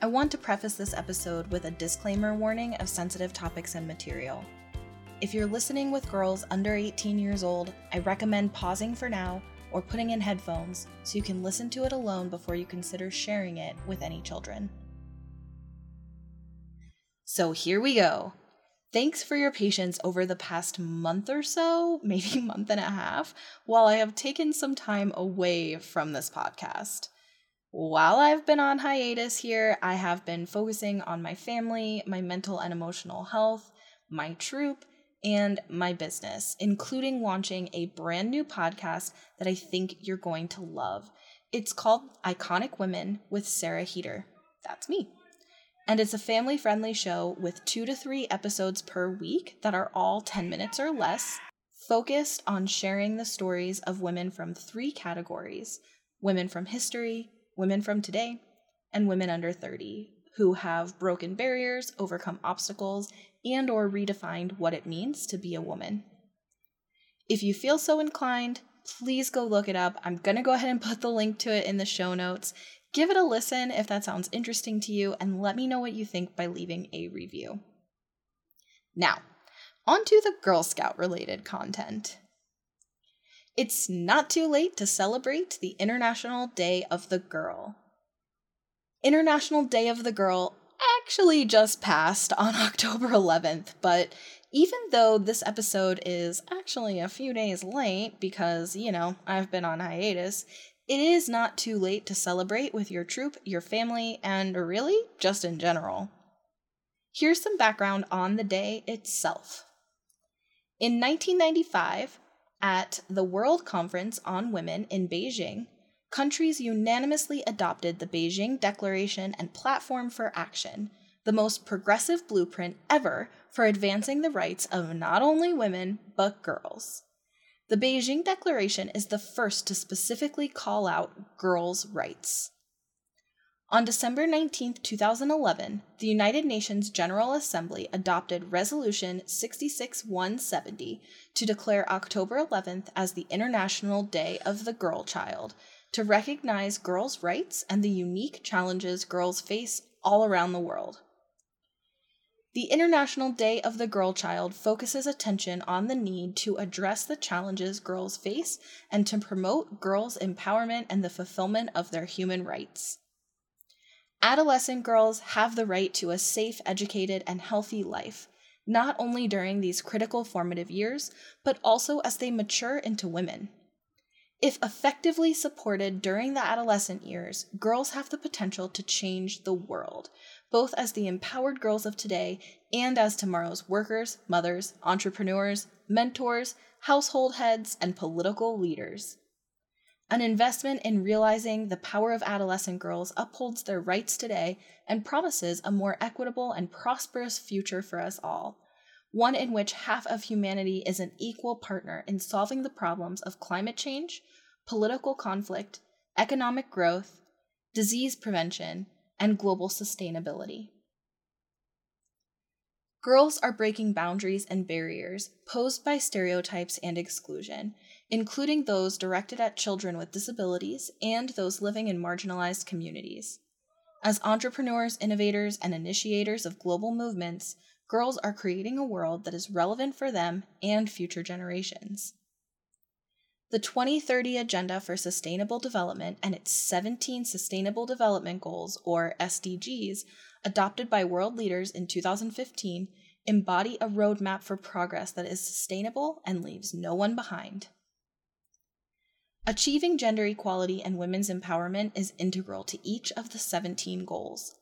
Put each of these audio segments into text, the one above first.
I want to preface this episode with a disclaimer warning of sensitive topics and material. If you're listening with girls under 18 years old, I recommend pausing for now or putting in headphones so you can listen to it alone before you consider sharing it with any children. So here we go. Thanks for your patience over the past month or so, maybe month and a half, while I have taken some time away from this podcast. While I've been on hiatus here, I have been focusing on my family, my mental and emotional health, my troop, and my business, including launching a brand new podcast that I think you're going to love. It's called Iconic Women with Sarah Heater. That's me and it's a family friendly show with two to three episodes per week that are all 10 minutes or less, focused on sharing the stories of women from three categories women from history, women from today, and women under 30 who have broken barriers, overcome obstacles, and or redefined what it means to be a woman. If you feel so inclined, please go look it up. I'm going to go ahead and put the link to it in the show notes. Give it a listen if that sounds interesting to you, and let me know what you think by leaving a review. Now, on to the Girl Scout related content. It's not too late to celebrate the International Day of the Girl. International Day of the Girl actually just passed on October 11th, but even though this episode is actually a few days late because, you know, I've been on hiatus, it is not too late to celebrate with your troop, your family, and really just in general. Here's some background on the day itself. In 1995, at the World Conference on Women in Beijing, countries unanimously adopted the Beijing Declaration and Platform for Action, the most progressive blueprint ever for advancing the rights of not only women, but girls. The Beijing Declaration is the first to specifically call out girls' rights. On December 19, 2011, the United Nations General Assembly adopted Resolution 66170 to declare October 11th as the International Day of the Girl Child to recognize girls' rights and the unique challenges girls face all around the world. The International Day of the Girl Child focuses attention on the need to address the challenges girls face and to promote girls' empowerment and the fulfillment of their human rights. Adolescent girls have the right to a safe, educated, and healthy life, not only during these critical formative years, but also as they mature into women. If effectively supported during the adolescent years, girls have the potential to change the world, both as the empowered girls of today and as tomorrow's workers, mothers, entrepreneurs, mentors, household heads, and political leaders. An investment in realizing the power of adolescent girls upholds their rights today and promises a more equitable and prosperous future for us all, one in which half of humanity is an equal partner in solving the problems of climate change, political conflict, economic growth, disease prevention, and global sustainability. Girls are breaking boundaries and barriers posed by stereotypes and exclusion, including those directed at children with disabilities and those living in marginalized communities. As entrepreneurs, innovators, and initiators of global movements, girls are creating a world that is relevant for them and future generations. The 2030 Agenda for Sustainable Development and its 17 Sustainable Development Goals, or SDGs, adopted by world leaders in 2015, embody a roadmap for progress that is sustainable and leaves no one behind. Achieving gender equality and women's empowerment is integral to each of the 17 goals.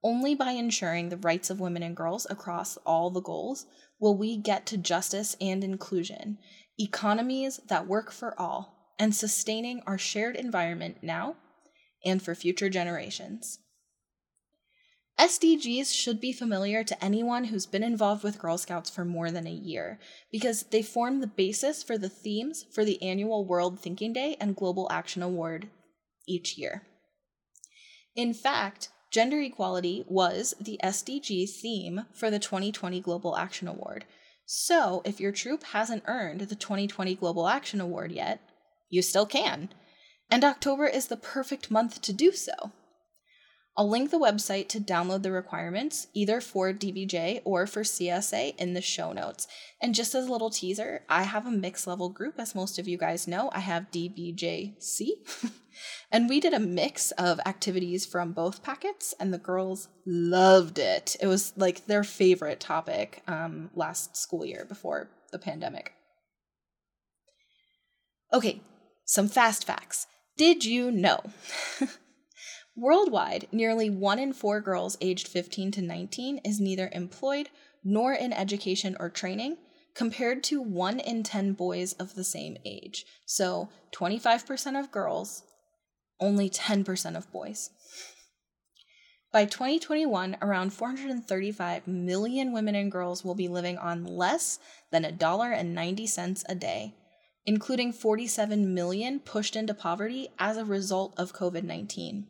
Only by ensuring the rights of women and girls across all the goals will we get to justice and inclusion, economies that work for all, and sustaining our shared environment now and for future generations. SDGs should be familiar to anyone who's been involved with Girl Scouts for more than a year because they form the basis for the themes for the annual World Thinking Day and Global Action Award each year. In fact, gender equality was the SDG theme for the 2020 Global Action Award, so, if your troop hasn't earned the 2020 Global Action Award yet, you still can. And October is the perfect month to do so. I'll link the website to download the requirements, either for DBJ or for CSA, in the show notes. And just as a little teaser, I have a mixed level group, as most of you guys know. I have DBJC. and we did a mix of activities from both packets, and the girls loved it. It was like their favorite topic um, last school year before the pandemic. Okay, some fast facts. Did you know? Worldwide, nearly one in four girls aged 15 to 19 is neither employed nor in education or training, compared to one in 10 boys of the same age. So 25% of girls, only 10% of boys. By 2021, around 435 million women and girls will be living on less than $1.90 a day, including 47 million pushed into poverty as a result of COVID 19.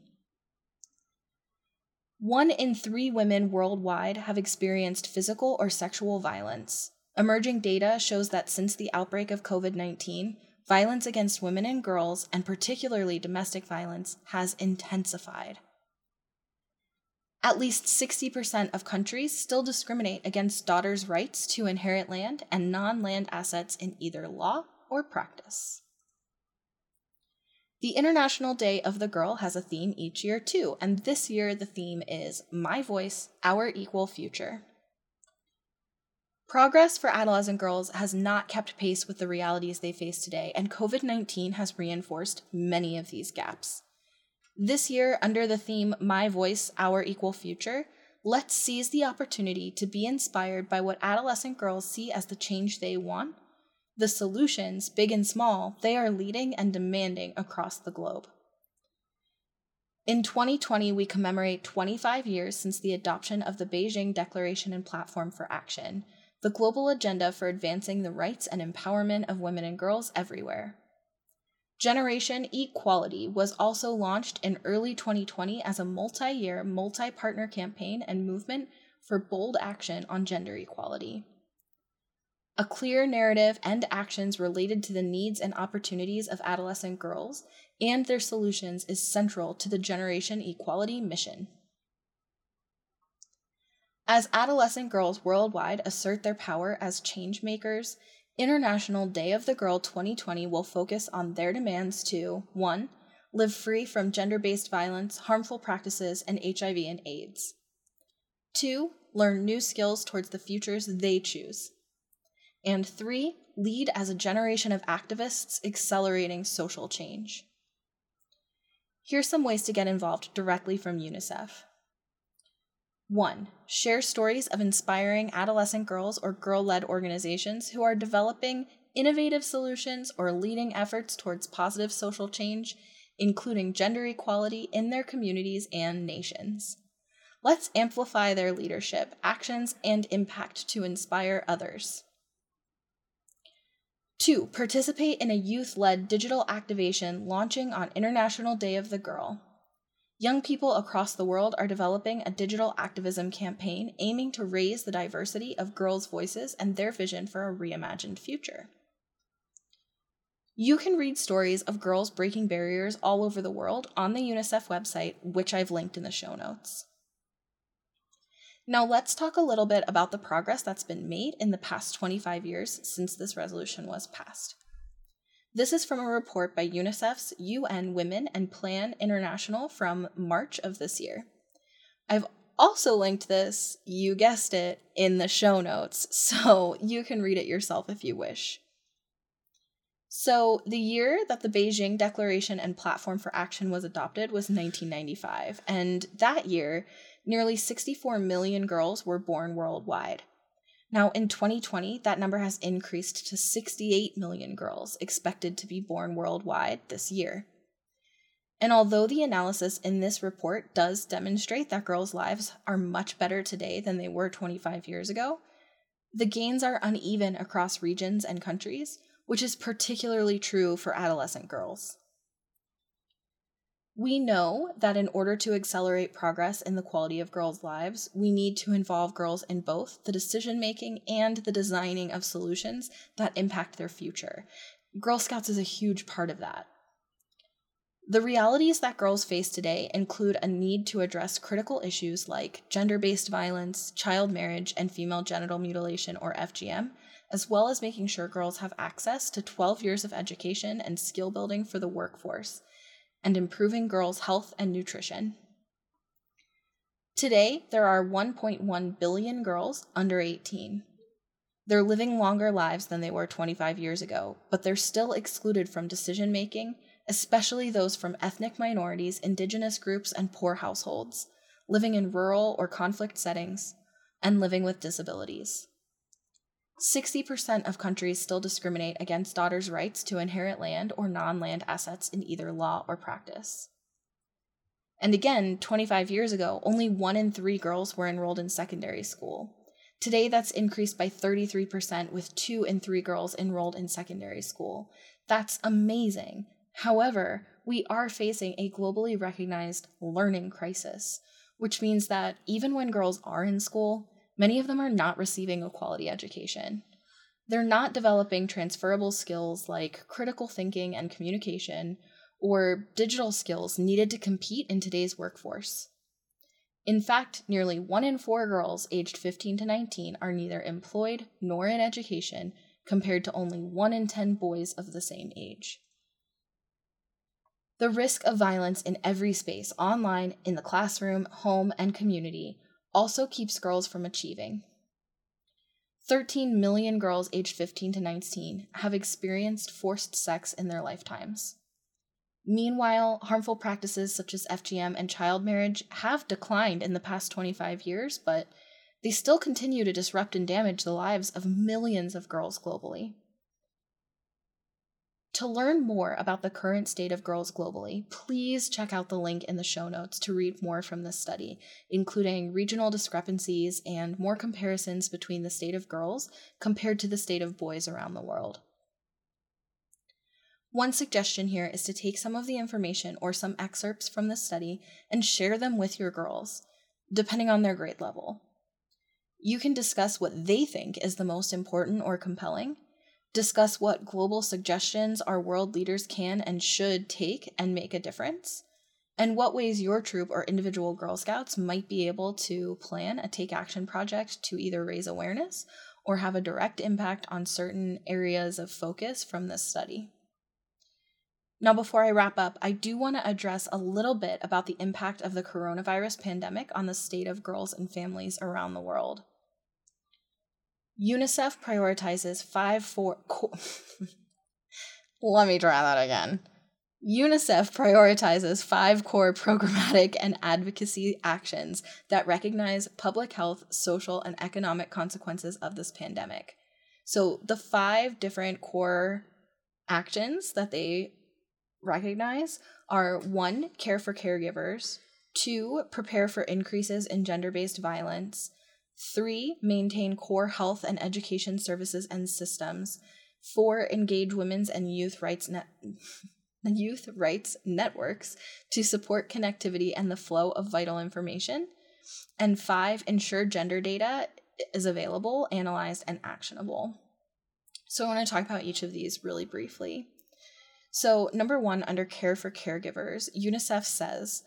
One in three women worldwide have experienced physical or sexual violence. Emerging data shows that since the outbreak of COVID 19, violence against women and girls, and particularly domestic violence, has intensified. At least 60% of countries still discriminate against daughters' rights to inherit land and non land assets in either law or practice. The International Day of the Girl has a theme each year too, and this year the theme is My Voice, Our Equal Future. Progress for adolescent girls has not kept pace with the realities they face today, and COVID 19 has reinforced many of these gaps. This year, under the theme My Voice, Our Equal Future, let's seize the opportunity to be inspired by what adolescent girls see as the change they want the solutions, big and small, they are leading and demanding across the globe. In 2020, we commemorate 25 years since the adoption of the Beijing Declaration and Platform for Action, the global agenda for advancing the rights and empowerment of women and girls everywhere. Generation Equality was also launched in early 2020 as a multi year, multi partner campaign and movement for bold action on gender equality. A clear narrative and actions related to the needs and opportunities of adolescent girls and their solutions is central to the Generation Equality mission. As adolescent girls worldwide assert their power as change makers, International Day of the Girl 2020 will focus on their demands to 1. Live free from gender based violence, harmful practices, and HIV and AIDS. 2. Learn new skills towards the futures they choose. And three, lead as a generation of activists accelerating social change. Here's some ways to get involved directly from UNICEF. 1. Share stories of inspiring adolescent girls or girl led organizations who are developing innovative solutions or leading efforts towards positive social change, including gender equality in their communities and nations. Let's amplify their leadership, actions, and impact to inspire others. Two, participate in a youth led digital activation launching on International Day of the Girl. Young people across the world are developing a digital activism campaign aiming to raise the diversity of girls' voices and their vision for a reimagined future. You can read stories of girls breaking barriers all over the world on the UNICEF website, which I've linked in the show notes. Now, let's talk a little bit about the progress that's been made in the past 25 years since this resolution was passed. This is from a report by UNICEF's UN Women and Plan International from March of this year. I've also linked this, you guessed it, in the show notes, so you can read it yourself if you wish. So, the year that the Beijing Declaration and Platform for Action was adopted was 1995, and that year, nearly 64 million girls were born worldwide. Now, in 2020, that number has increased to 68 million girls expected to be born worldwide this year. And although the analysis in this report does demonstrate that girls' lives are much better today than they were 25 years ago, the gains are uneven across regions and countries, which is particularly true for adolescent girls. We know that in order to accelerate progress in the quality of girls' lives, we need to involve girls in both the decision making and the designing of solutions that impact their future. Girl Scouts is a huge part of that. The realities that girls face today include a need to address critical issues like gender based violence, child marriage, and female genital mutilation, or FGM, as well as making sure girls have access to 12 years of education and skill building for the workforce, and improving girls' health and nutrition. Today, there are 1.1 billion girls under 18. They're living longer lives than they were 25 years ago, but they're still excluded from decision making especially those from ethnic minorities, indigenous groups, and poor households, living in rural or conflict settings, and living with disabilities. 60% of countries still discriminate against daughters' rights to inherit land or non land assets in either law or practice. And again, 25 years ago, only one in three girls were enrolled in secondary school. Today, that's increased by 33%, with two in three girls enrolled in secondary school. That's amazing. However, we are facing a globally recognized learning crisis, which means that even when girls are in school, many of them are not receiving a quality education. They're not developing transferable skills like critical thinking and communication or digital skills needed to compete in today's workforce. In fact, nearly one in four girls aged 15 to 19 are neither employed nor in education, compared to only one in 10 boys of the same age. The risk of violence in every space, online, in the classroom, home, and community, also keeps girls from achieving. 13 million girls aged 15 to 19 have experienced forced sex in their lifetimes. Meanwhile, harmful practices such as FGM and child marriage have declined in the past 25 years, but they still continue to disrupt and damage the lives of millions of girls globally. To learn more about the current state of girls globally, please check out the link in the show notes to read more from this study, including regional discrepancies and more comparisons between the state of girls compared to the state of boys around the world. One suggestion here is to take some of the information or some excerpts from this study and share them with your girls, depending on their grade level. You can discuss what they think is the most important or compelling discuss what global suggestions our world leaders can and should take and make a difference, and what ways your troop or individual Girl Scouts might be able to plan a take action project to either raise awareness or have a direct impact on certain areas of focus from this study. Now, before I wrap up, I do want to address a little bit about the impact of the coronavirus pandemic on the state of girls and families around the world. UNICEF prioritizes five four. Co- Let me try that again. UNICEF prioritizes five core programmatic and advocacy actions that recognize public health, social, and economic consequences of this pandemic. So, the five different core actions that they recognize are one, care for caregivers, two, prepare for increases in gender based violence, Three, maintain core health and education services and systems. Four, engage women's and youth rights net youth rights networks to support connectivity and the flow of vital information. And five, ensure gender data is available, analyzed, and actionable. So I want to talk about each of these really briefly. So, number one, under care for caregivers, UNICEF says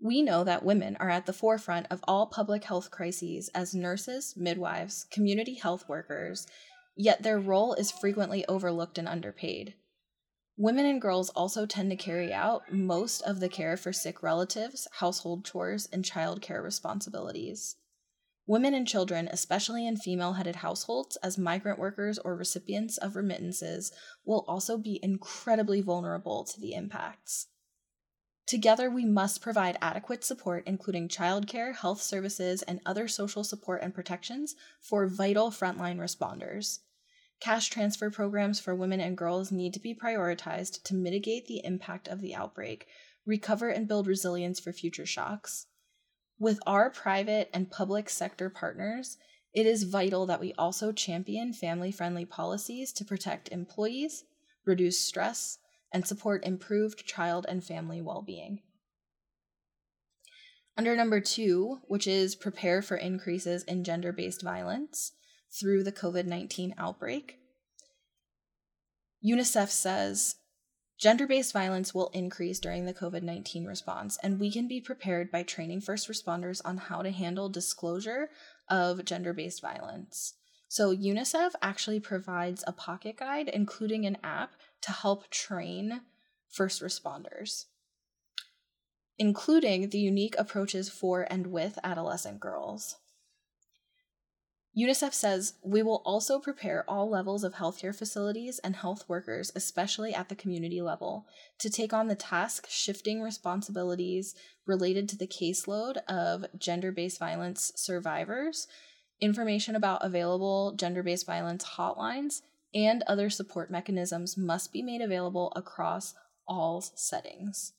we know that women are at the forefront of all public health crises as nurses, midwives, community health workers, yet their role is frequently overlooked and underpaid. Women and girls also tend to carry out most of the care for sick relatives, household chores, and child care responsibilities. Women and children, especially in female headed households, as migrant workers or recipients of remittances, will also be incredibly vulnerable to the impacts. Together, we must provide adequate support, including childcare, health services, and other social support and protections for vital frontline responders. Cash transfer programs for women and girls need to be prioritized to mitigate the impact of the outbreak, recover and build resilience for future shocks. With our private and public sector partners, it is vital that we also champion family friendly policies to protect employees, reduce stress, and support improved child and family well being. Under number two, which is prepare for increases in gender based violence through the COVID 19 outbreak, UNICEF says Gender based violence will increase during the COVID 19 response, and we can be prepared by training first responders on how to handle disclosure of gender based violence. So, UNICEF actually provides a pocket guide, including an app to help train first responders, including the unique approaches for and with adolescent girls. UNICEF says we will also prepare all levels of healthcare facilities and health workers, especially at the community level, to take on the task shifting responsibilities related to the caseload of gender based violence survivors, information about available gender based violence hotlines, and other support mechanisms must be made available across all settings.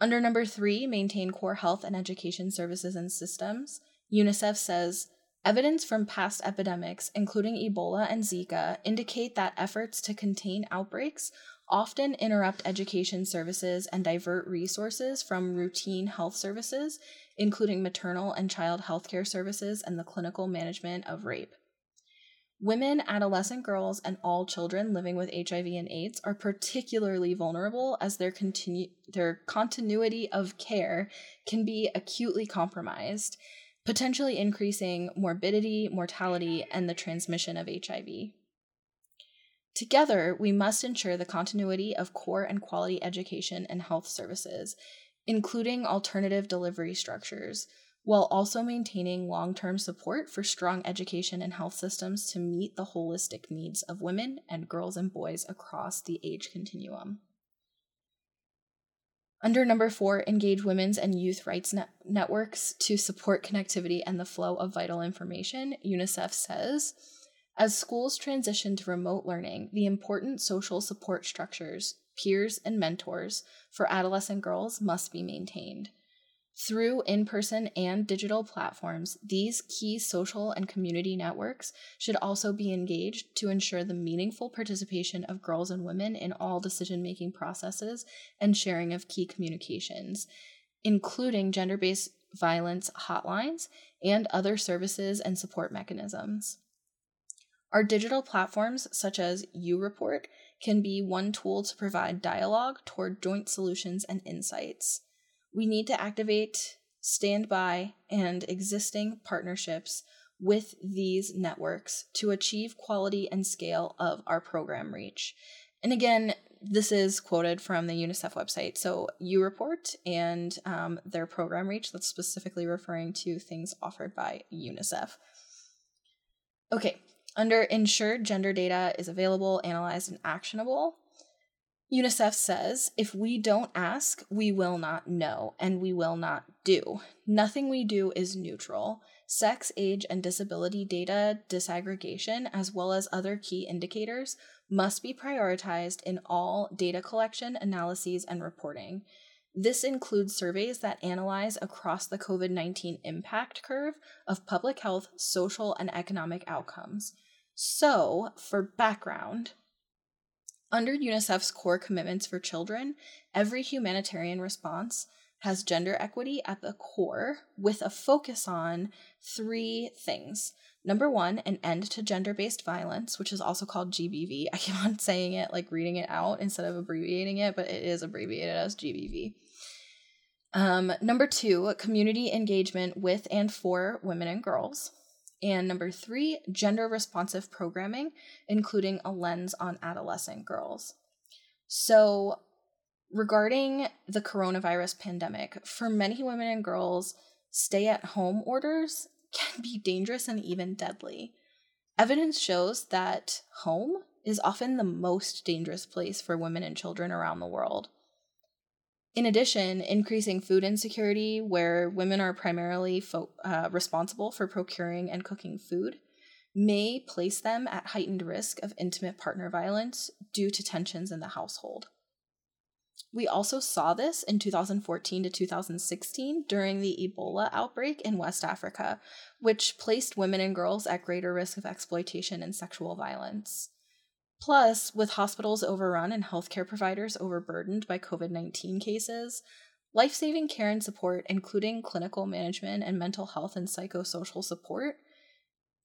Under number three, maintain core health and education services and systems. UNICEF says evidence from past epidemics, including Ebola and Zika, indicate that efforts to contain outbreaks often interrupt education services and divert resources from routine health services, including maternal and child health care services and the clinical management of rape. Women, adolescent girls, and all children living with HIV and AIDS are particularly vulnerable as their, continu- their continuity of care can be acutely compromised potentially increasing morbidity, mortality, and the transmission of HIV. Together, we must ensure the continuity of core and quality education and health services, including alternative delivery structures, while also maintaining long term support for strong education and health systems to meet the holistic needs of women and girls and boys across the age continuum. Under number four, engage women's and youth rights net- networks to support connectivity and the flow of vital information. UNICEF says, as schools transition to remote learning, the important social support structures, peers, and mentors for adolescent girls must be maintained. Through in person and digital platforms, these key social and community networks should also be engaged to ensure the meaningful participation of girls and women in all decision making processes and sharing of key communications, including gender based violence hotlines and other services and support mechanisms. Our digital platforms, such as UReport, can be one tool to provide dialogue toward joint solutions and insights we need to activate standby and existing partnerships with these networks to achieve quality and scale of our program reach. And again, this is quoted from the UNICEF website. So, UReport and um, their program reach, that's specifically referring to things offered by UNICEF. Okay, under ensured gender data is available, analyzed, and actionable. UNICEF says if we don't ask, we will not know and we will not do. Nothing we do is neutral. Sex, age, and disability data disaggregation, as well as other key indicators, must be prioritized in all data collection, analyses, and reporting. This includes surveys that analyze across the COVID 19 impact curve of public health, social, and economic outcomes. So, for background, under UNICEF's core commitments for children, every humanitarian response has gender equity at the core with a focus on three things. Number one, an end to gender based violence, which is also called GBV. I keep on saying it, like reading it out instead of abbreviating it, but it is abbreviated as GBV. Um, number two, community engagement with and for women and girls. And number three, gender responsive programming, including a lens on adolescent girls. So, regarding the coronavirus pandemic, for many women and girls, stay at home orders can be dangerous and even deadly. Evidence shows that home is often the most dangerous place for women and children around the world. In addition, increasing food insecurity, where women are primarily fo- uh, responsible for procuring and cooking food, may place them at heightened risk of intimate partner violence due to tensions in the household. We also saw this in 2014 to 2016 during the Ebola outbreak in West Africa, which placed women and girls at greater risk of exploitation and sexual violence. Plus, with hospitals overrun and healthcare providers overburdened by COVID 19 cases, life saving care and support, including clinical management and mental health and psychosocial support,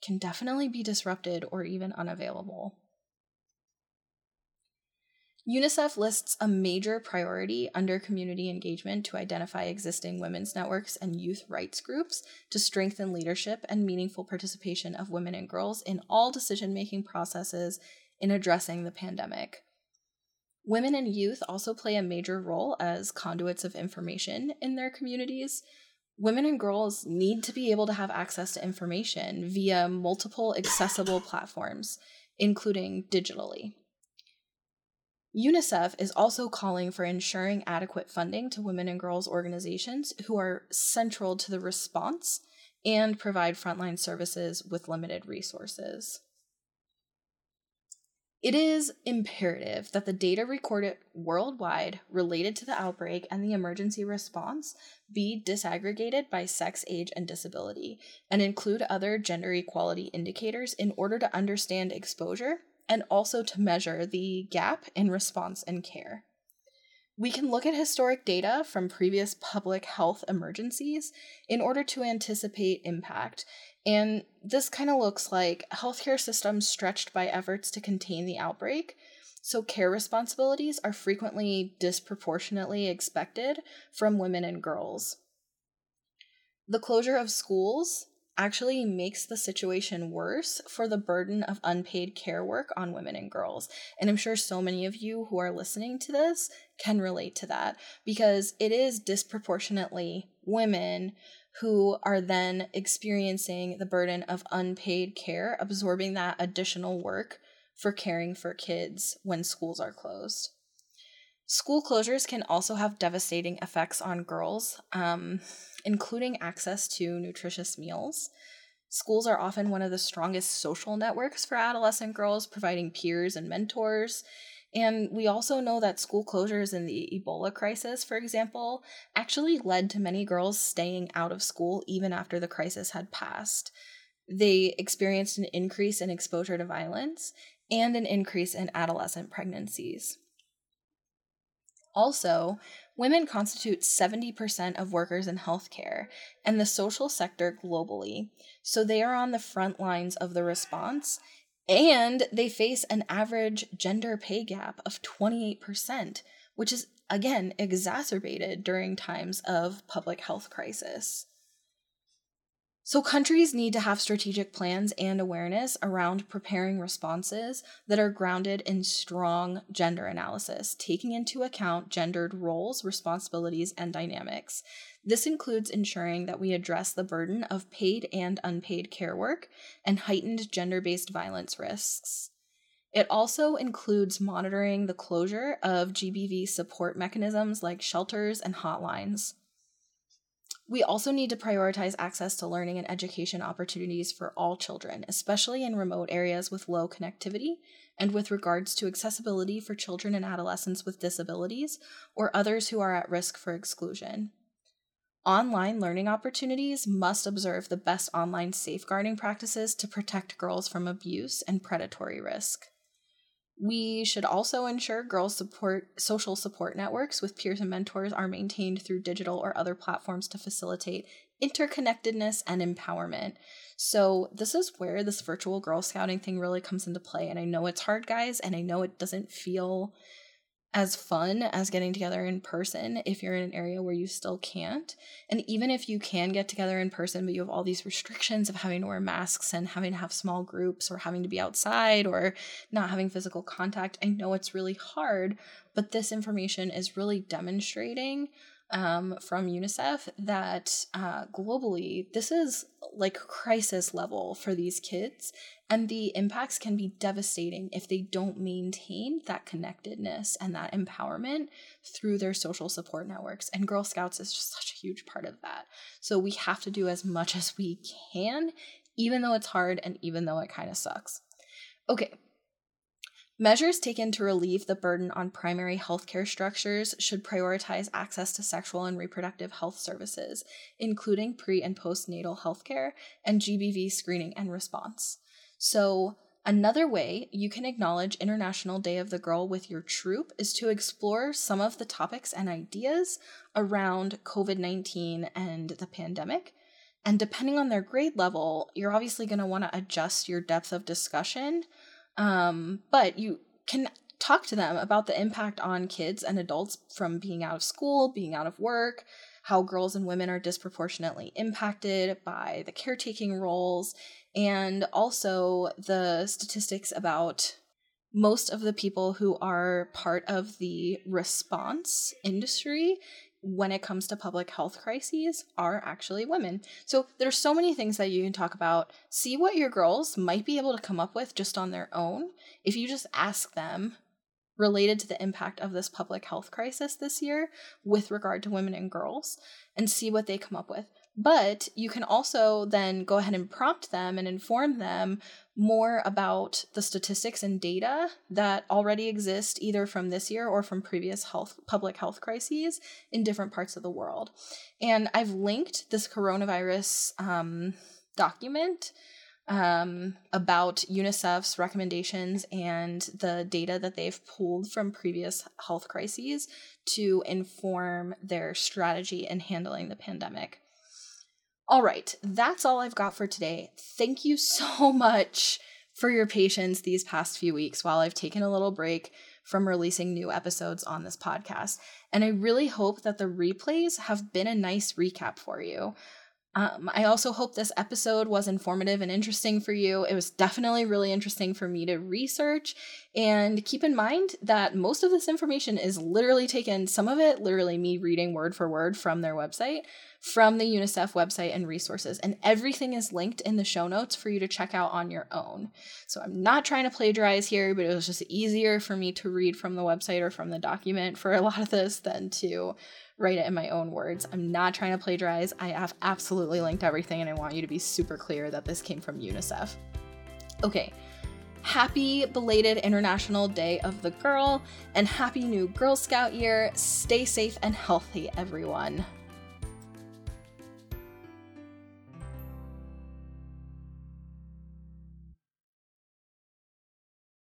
can definitely be disrupted or even unavailable. UNICEF lists a major priority under community engagement to identify existing women's networks and youth rights groups to strengthen leadership and meaningful participation of women and girls in all decision making processes in addressing the pandemic. Women and youth also play a major role as conduits of information in their communities. Women and girls need to be able to have access to information via multiple accessible platforms, including digitally. UNICEF is also calling for ensuring adequate funding to women and girls organizations who are central to the response and provide frontline services with limited resources. It is imperative that the data recorded worldwide related to the outbreak and the emergency response be disaggregated by sex, age, and disability, and include other gender equality indicators in order to understand exposure and also to measure the gap in response and care. We can look at historic data from previous public health emergencies in order to anticipate impact. And this kind of looks like healthcare systems stretched by efforts to contain the outbreak. So, care responsibilities are frequently disproportionately expected from women and girls. The closure of schools actually makes the situation worse for the burden of unpaid care work on women and girls. And I'm sure so many of you who are listening to this can relate to that because it is disproportionately women who are then experiencing the burden of unpaid care, absorbing that additional work for caring for kids when schools are closed. School closures can also have devastating effects on girls. Um, including access to nutritious meals. Schools are often one of the strongest social networks for adolescent girls, providing peers and mentors. And we also know that school closures in the Ebola crisis, for example, actually led to many girls staying out of school even after the crisis had passed. They experienced an increase in exposure to violence and an increase in adolescent pregnancies. Also, women constitute 70% of workers in healthcare and the social sector globally, so they are on the front lines of the response, and they face an average gender pay gap of 28%, which is again exacerbated during times of public health crisis. So, countries need to have strategic plans and awareness around preparing responses that are grounded in strong gender analysis, taking into account gendered roles, responsibilities, and dynamics. This includes ensuring that we address the burden of paid and unpaid care work and heightened gender based violence risks. It also includes monitoring the closure of GBV support mechanisms like shelters and hotlines. We also need to prioritize access to learning and education opportunities for all children, especially in remote areas with low connectivity, and with regards to accessibility for children and adolescents with disabilities or others who are at risk for exclusion. Online learning opportunities must observe the best online safeguarding practices to protect girls from abuse and predatory risk. We should also ensure girls support social support networks with peers and mentors are maintained through digital or other platforms to facilitate interconnectedness and empowerment. So, this is where this virtual Girl Scouting thing really comes into play. And I know it's hard, guys, and I know it doesn't feel as fun as getting together in person if you're in an area where you still can't. And even if you can get together in person, but you have all these restrictions of having to wear masks and having to have small groups or having to be outside or not having physical contact, I know it's really hard, but this information is really demonstrating um, from UNICEF that uh, globally, this is like crisis level for these kids, and the impacts can be devastating if they don't maintain that connectedness and that empowerment through their social support networks. And Girl Scouts is just such a huge part of that. So we have to do as much as we can, even though it's hard and even though it kind of sucks. Okay, Measures taken to relieve the burden on primary healthcare structures should prioritize access to sexual and reproductive health services, including pre and postnatal healthcare and GBV screening and response. So, another way you can acknowledge International Day of the Girl with your troop is to explore some of the topics and ideas around COVID 19 and the pandemic. And depending on their grade level, you're obviously going to want to adjust your depth of discussion um, but you can talk to them about the impact on kids and adults from being out of school, being out of work, how girls and women are disproportionately impacted by the caretaking roles, and also the statistics about most of the people who are part of the response industry when it comes to public health crises are actually women. So there's so many things that you can talk about. See what your girls might be able to come up with just on their own if you just ask them related to the impact of this public health crisis this year with regard to women and girls and see what they come up with. But you can also then go ahead and prompt them and inform them more about the statistics and data that already exist either from this year or from previous health public health crises in different parts of the world. And I've linked this coronavirus um, document um, about UNICEF's recommendations and the data that they've pulled from previous health crises to inform their strategy in handling the pandemic. All right, that's all I've got for today. Thank you so much for your patience these past few weeks while I've taken a little break from releasing new episodes on this podcast. And I really hope that the replays have been a nice recap for you. Um, I also hope this episode was informative and interesting for you. It was definitely really interesting for me to research. And keep in mind that most of this information is literally taken, some of it literally me reading word for word from their website, from the UNICEF website and resources. And everything is linked in the show notes for you to check out on your own. So I'm not trying to plagiarize here, but it was just easier for me to read from the website or from the document for a lot of this than to write it in my own words. I'm not trying to plagiarize. I have absolutely linked everything, and I want you to be super clear that this came from UNICEF. Okay, happy belated International Day of the Girl, and happy new Girl Scout year. Stay safe and healthy, everyone.